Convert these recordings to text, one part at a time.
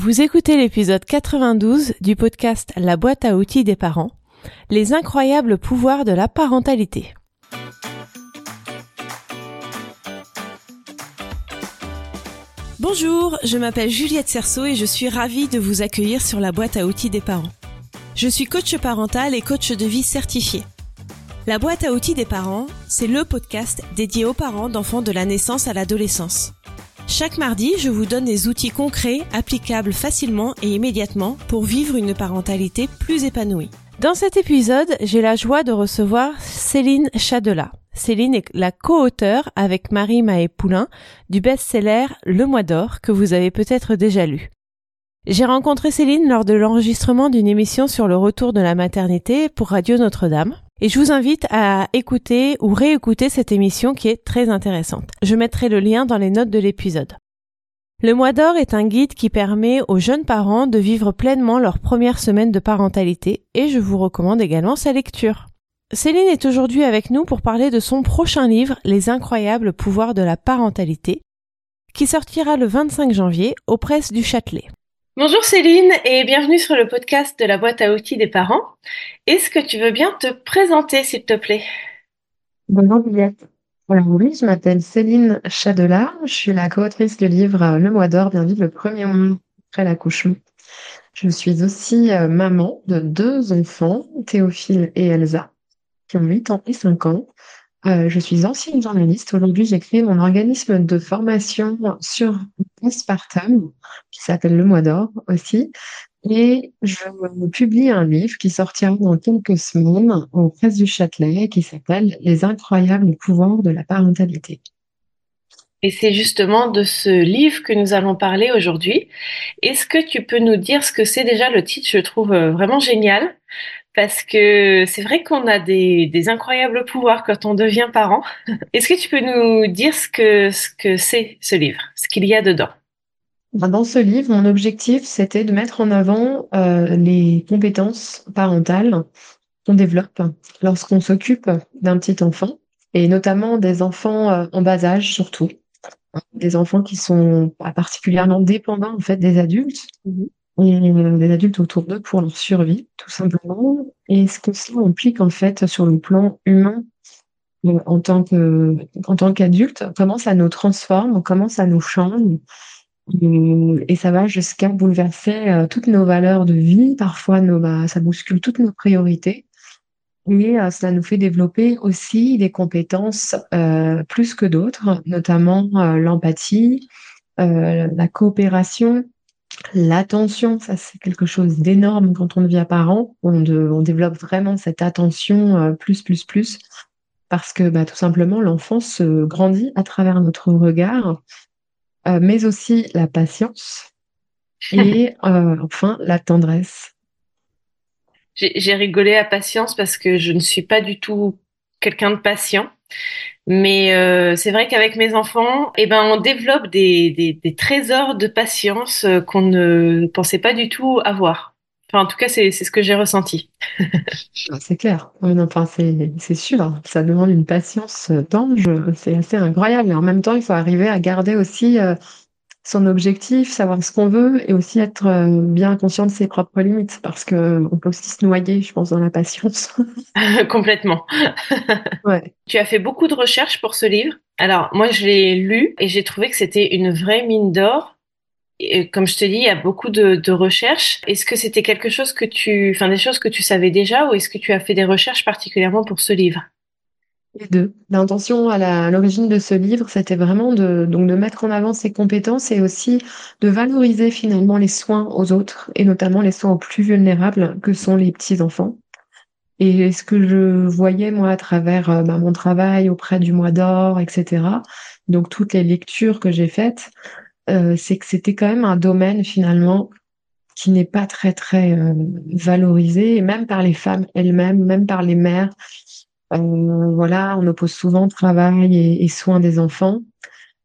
Vous écoutez l'épisode 92 du podcast La boîte à outils des parents, les incroyables pouvoirs de la parentalité. Bonjour, je m'appelle Juliette Cerceau et je suis ravie de vous accueillir sur la boîte à outils des parents. Je suis coach parental et coach de vie certifié. La boîte à outils des parents, c'est le podcast dédié aux parents d'enfants de la naissance à l'adolescence. Chaque mardi, je vous donne des outils concrets, applicables facilement et immédiatement pour vivre une parentalité plus épanouie. Dans cet épisode, j'ai la joie de recevoir Céline Chadela. Céline est la co-auteure avec Marie Maé Poulain du best-seller Le Mois d'Or que vous avez peut-être déjà lu. J'ai rencontré Céline lors de l'enregistrement d'une émission sur le retour de la maternité pour Radio Notre-Dame. Et je vous invite à écouter ou réécouter cette émission qui est très intéressante. Je mettrai le lien dans les notes de l'épisode. Le mois d'or est un guide qui permet aux jeunes parents de vivre pleinement leur première semaine de parentalité et je vous recommande également sa lecture. Céline est aujourd'hui avec nous pour parler de son prochain livre Les incroyables pouvoirs de la parentalité qui sortira le 25 janvier aux presses du Châtelet. Bonjour Céline et bienvenue sur le podcast de la boîte à outils des parents. Est-ce que tu veux bien te présenter s'il te plaît? Bonjour Juliette. oui, je m'appelle Céline Chadela. Je suis la co-autrice du livre euh, Le mois d'or, bien vivre le premier mois après l'accouchement. Je suis aussi euh, maman de deux enfants, Théophile et Elsa, qui ont 8 ans et 5 ans. Euh, je suis ancienne journaliste. Aujourd'hui, j'ai créé mon organisme de formation sur postpartum qui s'appelle Le Mois d'Or aussi. Et je publie un livre qui sortira dans quelques semaines au Presse du Châtelet qui s'appelle Les incroyables pouvoirs de la parentalité. Et c'est justement de ce livre que nous allons parler aujourd'hui. Est-ce que tu peux nous dire ce que c'est déjà le titre? Je trouve euh, vraiment génial parce que c'est vrai qu'on a des, incroyables pouvoirs quand on devient parent. Est-ce que tu peux nous dire ce que ce que c'est ce livre, ce qu'il y a dedans? Ben, Dans ce livre, mon objectif, c'était de mettre en avant euh, les compétences parentales qu'on développe lorsqu'on s'occupe d'un petit enfant, et notamment des enfants euh, en bas âge surtout, des enfants qui sont particulièrement dépendants en fait des adultes. Et des adultes autour d'eux pour leur survie, tout simplement. Et ce que ça implique en fait sur le plan humain euh, en tant que en tant qu'adulte, comment ça nous transforme, comment ça nous change. Et, ça va jusqu'à bouleverser euh, toutes nos valeurs de vie. Parfois, nos, bah, ça bouscule toutes nos priorités. Et euh, ça nous fait développer aussi des compétences plus que d'autres, notamment l'empathie, la coopération, L'attention, ça c'est quelque chose d'énorme quand on devient parent. On, on développe vraiment cette attention euh, plus, plus, plus, parce que bah, tout simplement l'enfant se grandit à travers notre regard, euh, mais aussi la patience et euh, enfin la tendresse. J'ai rigolé à patience parce que je ne suis pas du tout quelqu'un de patient. Mais euh, c'est vrai qu'avec mes enfants, eh ben, on développe des, trésors de patience euh, qu'on ne pensait pas du tout avoir. En tout cas, c'est ce que j'ai ressenti. Ah, c'est clair. Enfin, c'est sûr. Ça demande une patience d'ange. C'est assez incroyable. Et en même temps, il faut arriver à garder aussi euh, son objectif, savoir ce qu'on veut et aussi être euh, bien conscient de ses propres limites parce que on peut aussi se noyer, je pense, dans la patience. Complètement. ouais. Tu as fait beaucoup de recherches pour ce livre. Alors, moi, je l'ai lu et j'ai trouvé que c'était une vraie mine d'or. Et comme je te dis, il y a beaucoup de, de recherches. Est-ce que c'était quelque chose que tu, enfin, des choses que tu savais déjà ou est-ce que tu as fait des recherches particulièrement pour ce livre? Les deux. L'intention à l'origine de ce livre, c'était vraiment de, donc de mettre en avant ses compétences et aussi de valoriser finalement les soins aux autres et notamment les soins aux plus vulnérables que sont les petits-enfants. Et ce que je voyais moi à travers euh, bah, mon travail auprès du Mois d'Or, etc., donc toutes les lectures que j'ai faites, euh, c'est que c'était quand même un domaine finalement qui n'est pas très très euh, valorisé, même par les femmes elles-mêmes, même par les mères. Euh, voilà, on oppose souvent travail et, soins des enfants.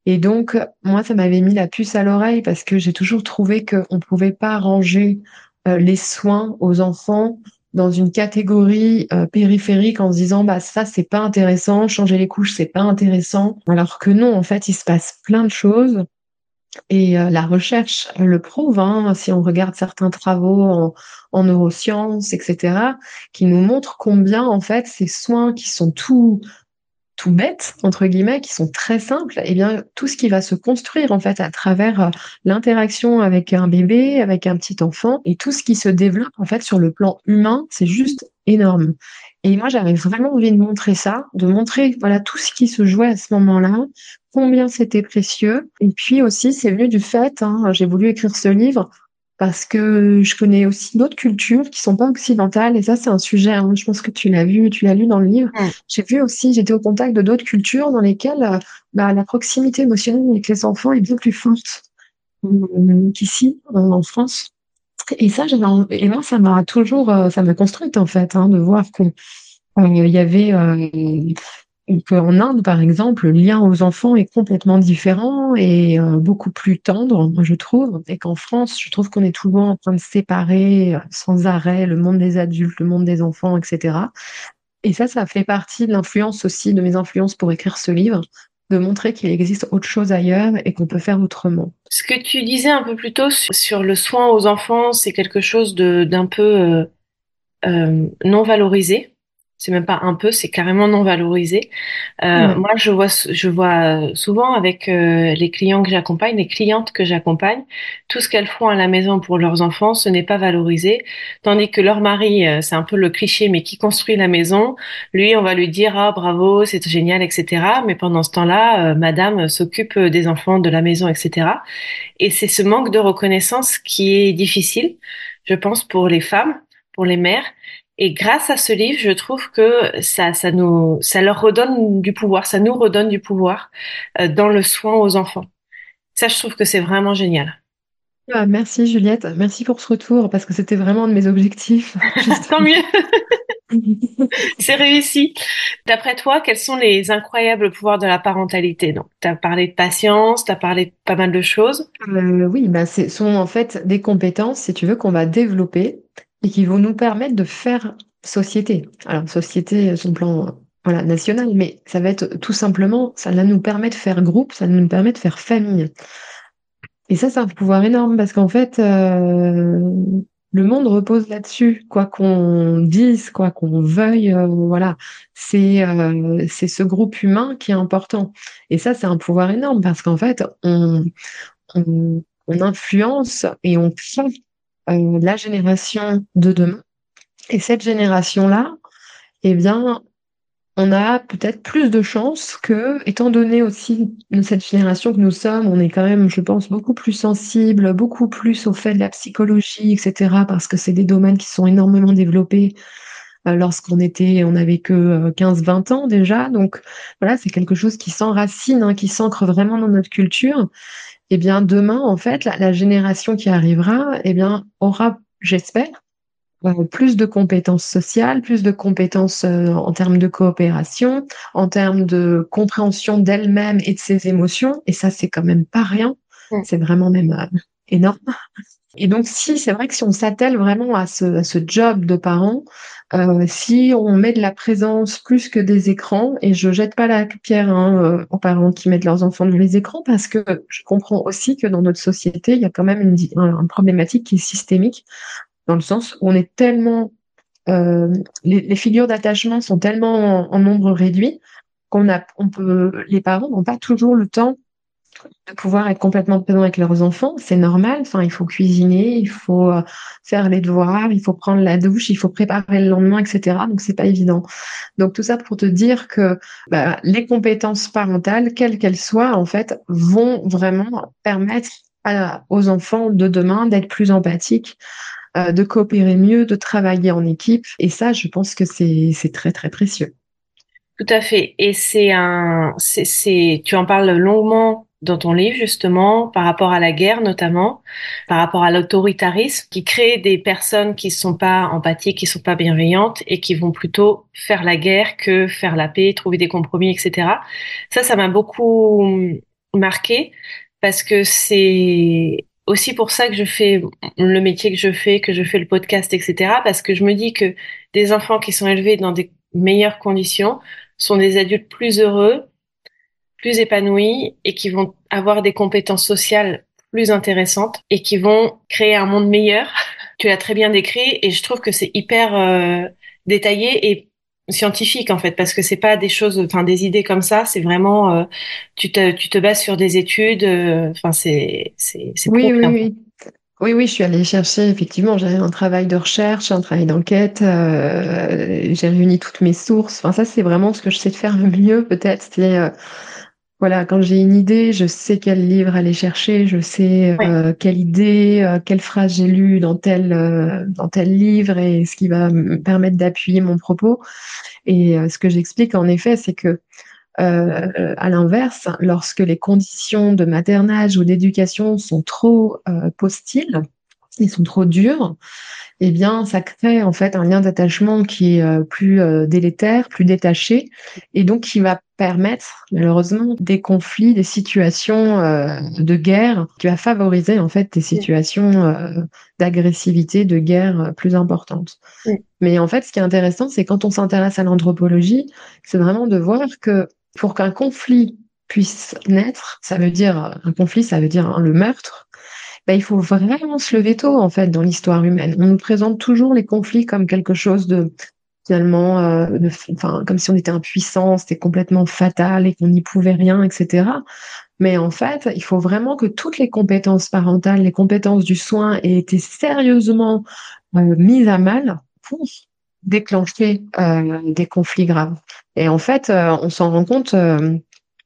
Et donc, moi, ça m'avait mis la puce à l'oreille parce que j'ai toujours trouvé qu'on ne pouvait pas ranger euh, les soins aux enfants dans une catégorie euh, périphérique en se disant bah ça c'est pas intéressant, changer les couches c'est pas intéressant, alors que non en fait il se passe plein de choses Et euh, la recherche le prouve, hein, si on regarde certains travaux en, en, neurosciences, etc., qui nous montrent combien, en fait, ces soins qui sont tout, tout bêtes, entre guillemets, qui sont très simples, eh bien, tout ce qui va se construire, en fait, à travers euh, l'interaction avec un bébé, avec un petit enfant, et tout ce qui se développe, en fait, sur le plan humain, c'est juste énorme. Et moi, j'avais vraiment envie de montrer ça, de montrer voilà tout ce qui se jouait à ce moment-là, combien c'était précieux. Et puis aussi, c'est venu du fait, hein, j'ai voulu écrire ce livre parce que je connais aussi d'autres cultures qui sont pas occidentales. Et ça, c'est un sujet, hein, je pense que tu l'as vu, tu l'as lu dans le livre. J'ai vu aussi, j'étais au contact de d'autres cultures dans lesquelles euh, bah, la proximité émotionnelle avec les enfants est bien plus forte euh, qu'ici, en France. Et ça, moi, ça m'a toujours, euh, construite en fait, hein, de voir que euh, y avait euh, qu'en Inde, par exemple, le lien aux enfants est complètement différent et beaucoup plus tendre, moi je trouve, et qu'en France, je trouve qu'on est toujours en train de séparer sans arrêt le monde des adultes, le monde des enfants, etc. Et ça, ça fait partie de l'influence aussi, de mes influences pour écrire ce livre, de montrer qu'il existe autre chose ailleurs et qu'on peut faire autrement. Ce que tu disais un peu plus tôt sur, le soin aux enfants, c'est quelque chose d'un peu euh, euh, non valorisé c'est même pas un peu, c'est carrément non valorisé. Euh, moi, je vois, je vois souvent avec euh, les clients que j'accompagne, les clientes que j'accompagne, tout ce qu'elles font à la maison pour leurs enfants, ce n'est pas valorisé, tandis que leur mari, euh, c'est un peu le cliché, mais qui construit la maison, lui, on va lui dire ah bravo, c'est génial, etc. Mais pendant ce temps-là, Madame s'occupe des enfants, de la maison, etc. Et c'est ce manque de reconnaissance qui est difficile, je pense, pour les femmes, pour les mères et grâce à ce livre, je trouve que ça, ça nous, ça leur redonne du pouvoir, ça nous redonne du pouvoir euh, dans le soin aux enfants. Ça, je trouve que c'est vraiment génial. Ah, merci Juliette, merci pour ce retour parce que c'était vraiment un de mes objectifs. Tant mieux. c'est réussi. D'après toi, quels sont les incroyables pouvoirs de la parentalité? Donc, tu as parlé de patience, tu as parlé de pas mal de choses. Euh, oui, bah, ce sont en fait des compétences, si tu veux, qu'on va développer et qui vont nous permettre de faire société. Alors, société sur le plan voilà, national, mais ça va être tout simplement, ça va nous permet de faire groupe, ça nous permet de faire famille. Et ça, c'est un pouvoir énorme parce qu'en fait, euh, le monde repose là-dessus, quoi qu'on dise, quoi qu'on veuille, euh, voilà, c'est euh, c'est ce groupe humain qui est important. Et ça, c'est un pouvoir énorme parce qu'en fait, on, on, on influence et on crée euh, la génération de demain. Et cette génération-là, eh bien, on a peut-être plus de chances que, étant donné aussi cette génération que nous sommes, on est quand même, je pense, beaucoup plus sensible, beaucoup plus au fait de la psychologie, etc., parce que c'est des domaines qui sont énormément développés euh, lorsqu'on était, on avait que 15-20 euh, ans déjà. Donc voilà, c'est quelque chose qui s'enracine, hein, qui s'ancre vraiment dans notre culture eh bien demain, en fait, la, génération qui arrivera, eh bien, aura, j'espère, euh, plus de compétences sociales, plus de compétences euh, en termes de coopération, en termes de compréhension d'elle-même et de ses émotions. Et ça, c'est quand même pas rien. C'est vraiment même euh, énorme. Et donc, si c'est vrai que si on s'attelle vraiment à ce, job de parent, euh, si on met de la présence plus que des écrans, et je jette pas la pierre hein, euh, aux parents qui mettent leurs enfants dans les écrans, parce que je comprends aussi que dans notre société, il y a quand même une, problématique qui est systémique, dans le sens où on est tellement, euh, les, les, figures d'attachement sont tellement en, en nombre réduit qu'on a, on peut, les parents n'ont pas toujours le temps de pouvoir être complètement présent avec leurs enfants, c'est normal. Enfin, il faut cuisiner, il faut euh, faire les devoirs, il faut prendre la douche, il faut préparer le lendemain, etc. Donc c'est pas évident. Donc tout ça pour te dire que bah, les compétences parentales, quelles qu'elles soient, en fait, vont vraiment permettre aux enfants de demain d'être plus empathiques, euh, de coopérer mieux, de travailler en équipe. Et ça, je pense que c'est très très précieux. Tout à fait. Et c'est un, c'est, tu en parles longuement dans ton livre justement par rapport à la guerre notamment, par rapport à l'autoritarisme qui crée des personnes qui sont pas empathiques, qui sont pas bienveillantes et qui vont plutôt faire la guerre que faire la paix, trouver des compromis, etc. Ça, ça m'a beaucoup marqué parce que c'est aussi pour ça que je fais le métier que je fais, que je fais le podcast, etc. Parce que je me dis que des enfants qui sont élevés dans des meilleures conditions sont des adultes plus heureux, plus épanouis et qui vont avoir des compétences sociales plus intéressantes et qui vont créer un monde meilleur. tu l'as très bien décrit et je trouve que c'est hyper euh, détaillé et scientifique en fait parce que c'est pas des choses enfin des idées comme ça. C'est vraiment euh, tu te tu te bases sur des études euh, enfin c'est c'est c'est oui oui oui. Oui oui je suis allée chercher effectivement j'ai un travail de recherche un travail d'enquête euh, j'ai réuni toutes mes sources. Enfin ça c'est vraiment ce que je sais faire le mieux peut-être. C'est voilà, quand j'ai une idée, je sais quel livre aller chercher, je sais euh, quelle idée, euh, quelle phrase j'ai lue dans tel euh, dans tel livre et ce qui va me permettre d'appuyer mon propos. Et ce que j'explique en effet, c'est que à l'inverse, lorsque les conditions de maternage ou d'éducation sont trop hostiles, ils sont trop durs, eh bien, ça crée en fait un lien d'attachement qui est euh, plus euh, délétère, plus détaché, et donc qui va permettre malheureusement des conflits, des situations euh, de guerre, qui va favoriser en fait des situations d'agressivité, de guerre plus importantes. Mais en fait, ce qui est intéressant, c'est quand on s'intéresse à l'anthropologie, c'est vraiment de voir que pour qu'un conflit puisse naître, ça veut dire un conflit, ça veut dire hein, le meurtre, bah, il faut vraiment se lever tôt en fait dans l'histoire humaine. On nous présente toujours les conflits comme quelque chose de finalement, euh, enfin comme si on était impuissant, c'était complètement fatal et qu'on n'y pouvait rien, etc. Mais en fait, il faut vraiment que toutes les compétences parentales, les compétences du soin aient été sérieusement euh, mises à mal pour déclencher euh, des conflits graves. Et en fait, euh, on s'en rend compte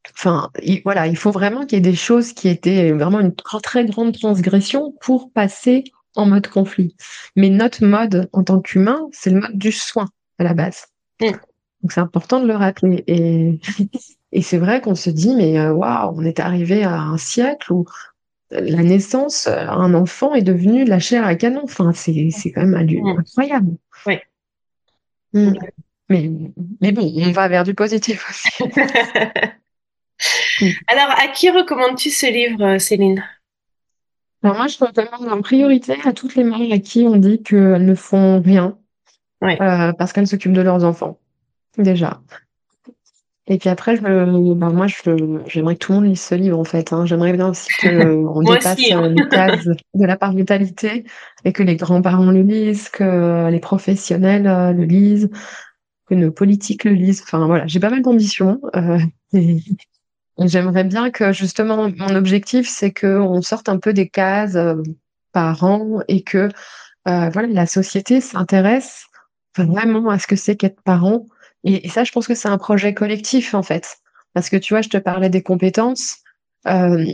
euh, Enfin, voilà, il faut vraiment qu'il y ait des choses qui étaient vraiment une très grande transgression pour passer en mode conflit. Mais notre mode en tant qu'humain, c'est le mode du soin à la base. Mm. Donc c'est important de le rappeler. Et, et c'est vrai qu'on se dit, mais euh, waouh, on est arrivé à un siècle où la naissance, un enfant est devenu la chair à canon. Enfin, c'est, c'est quand même mm. incroyable. Oui. Mm. Mais, mais bon, on va vers du positif aussi. Alors, à qui recommandes-tu ce livre, euh, Céline? Alors moi, je recommande en priorité à toutes les mères à qui on dit qu'elles ne font rien euh, parce qu'elles s'occupent de leurs enfants, déjà. Et puis après, je, ben moi, j'aimerais que tout le monde lise ce livre, en fait. Hein. J'aimerais bien aussi qu'on dépasse hein. euh, les cases de la parentalité et que les grands-parents le lisent, que les professionnels le lisent, que nos politiques le lisent. Enfin, voilà, j'ai pas mal d'ambition. Euh, J'aimerais bien que justement mon objectif c'est que on sorte un peu des cases euh, parents et que euh, voilà la société s'intéresse vraiment à ce que c'est qu'être parent. Et, ça je pense que c'est un projet collectif en fait. Parce que tu vois je te parlais des compétences. Euh,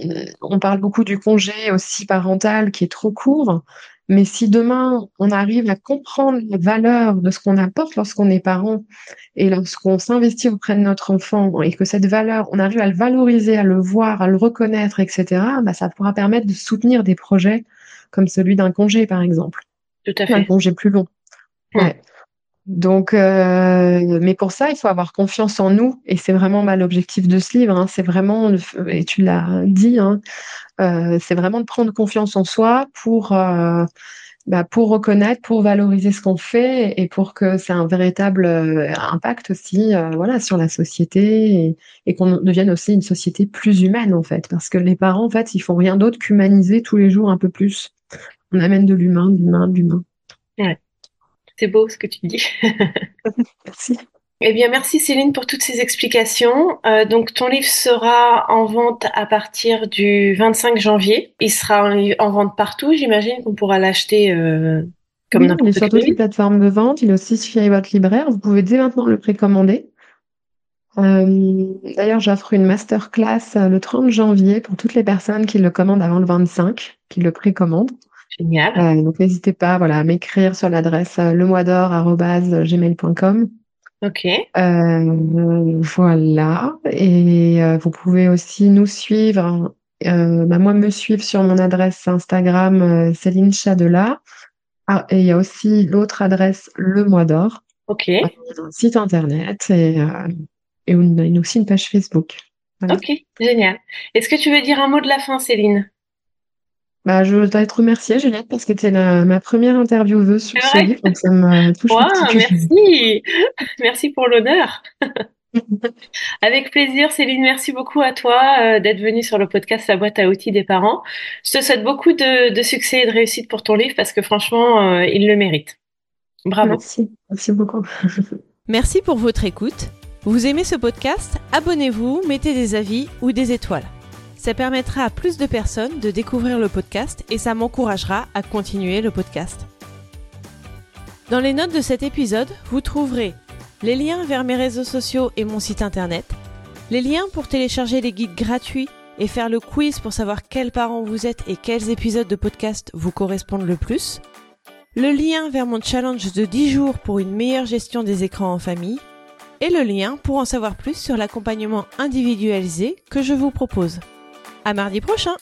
on parle beaucoup du congé aussi parental qui est trop court mais si demain, on arrive à comprendre la valeur de ce qu'on apporte lorsqu'on est parent et lorsqu'on s'investit auprès de notre enfant et que cette valeur, on arrive à le valoriser, à le voir, à le reconnaître, etc., bah, ça pourra permettre de soutenir des projets comme celui d'un congé, par exemple. Tout à fait. Un congé plus long. Ouais. Donc, euh, mais pour ça, il faut avoir confiance en nous, et c'est vraiment bah, l'objectif de ce livre. Hein, c'est vraiment, et tu l'as dit, hein, euh, c'est vraiment de prendre confiance en soi pour euh, bah, pour reconnaître, pour valoriser ce qu'on fait, et pour que c'est un véritable impact aussi, voilà, sur la société, et, qu'on devienne aussi une société plus humaine en fait, parce que les parents, en fait, ils font rien d'autre qu'humaniser tous les jours un peu plus. On amène de l'humain, de l'humain, de l'humain. C'est beau ce que tu dis. merci. Eh bien, merci Céline pour toutes ces explications. Euh, donc, ton livre sera en vente à partir du 25 janvier. Il sera en, vente partout, j'imagine qu'on pourra l'acheter euh, comme n'importe quel. Il est sur toutes les plateformes de vente. Il est aussi sur votre libraire. Vous pouvez dès maintenant le précommander. Euh, D'ailleurs, j'offre une masterclass euh, le 30 janvier pour toutes les personnes qui le commandent avant le 25, qui le précommandent. Génial. Euh, donc n'hésitez pas voilà, à m'écrire sur l'adresse euh, lemoisdor.gmail.com. Ok. Euh, voilà. Et vous pouvez aussi nous suivre. Bah, moi, me suivre sur mon adresse Instagram Céline Chadela. Ah, et il y a aussi l'autre adresse Le Mois d'Or. Ok. Un site internet et, et une, aussi une page Facebook. Ok, génial. Est-ce que tu veux dire un mot de la fin, Céline? Bah, je dois être remerciée, Juliette, parce que tu es ma première intervieweuse sur ce livre, donc ça me touche wow, Merci, merci pour l'honneur. Avec plaisir, Céline. Merci beaucoup à toi euh, d'être venue sur le podcast La boîte à outils des parents. Je te souhaite beaucoup de, succès et de réussite pour ton livre parce que franchement, euh, il le mérite. Bravo. Merci, merci beaucoup. Merci pour votre écoute. Vous aimez ce podcast? Abonnez-vous, mettez des avis ou des étoiles. Ça permettra à plus de personnes de découvrir le podcast et ça m'encouragera à continuer le podcast. Dans les notes de cet épisode, vous trouverez les liens vers mes réseaux sociaux et mon site internet, les liens pour télécharger les guides gratuits et faire le quiz pour savoir quels parents vous êtes et quels épisodes de podcast vous correspondent le plus, le lien vers mon challenge de 10 jours pour une meilleure gestion des écrans en famille, et le lien pour en savoir plus sur l'accompagnement individualisé que je vous propose. À mardi prochain!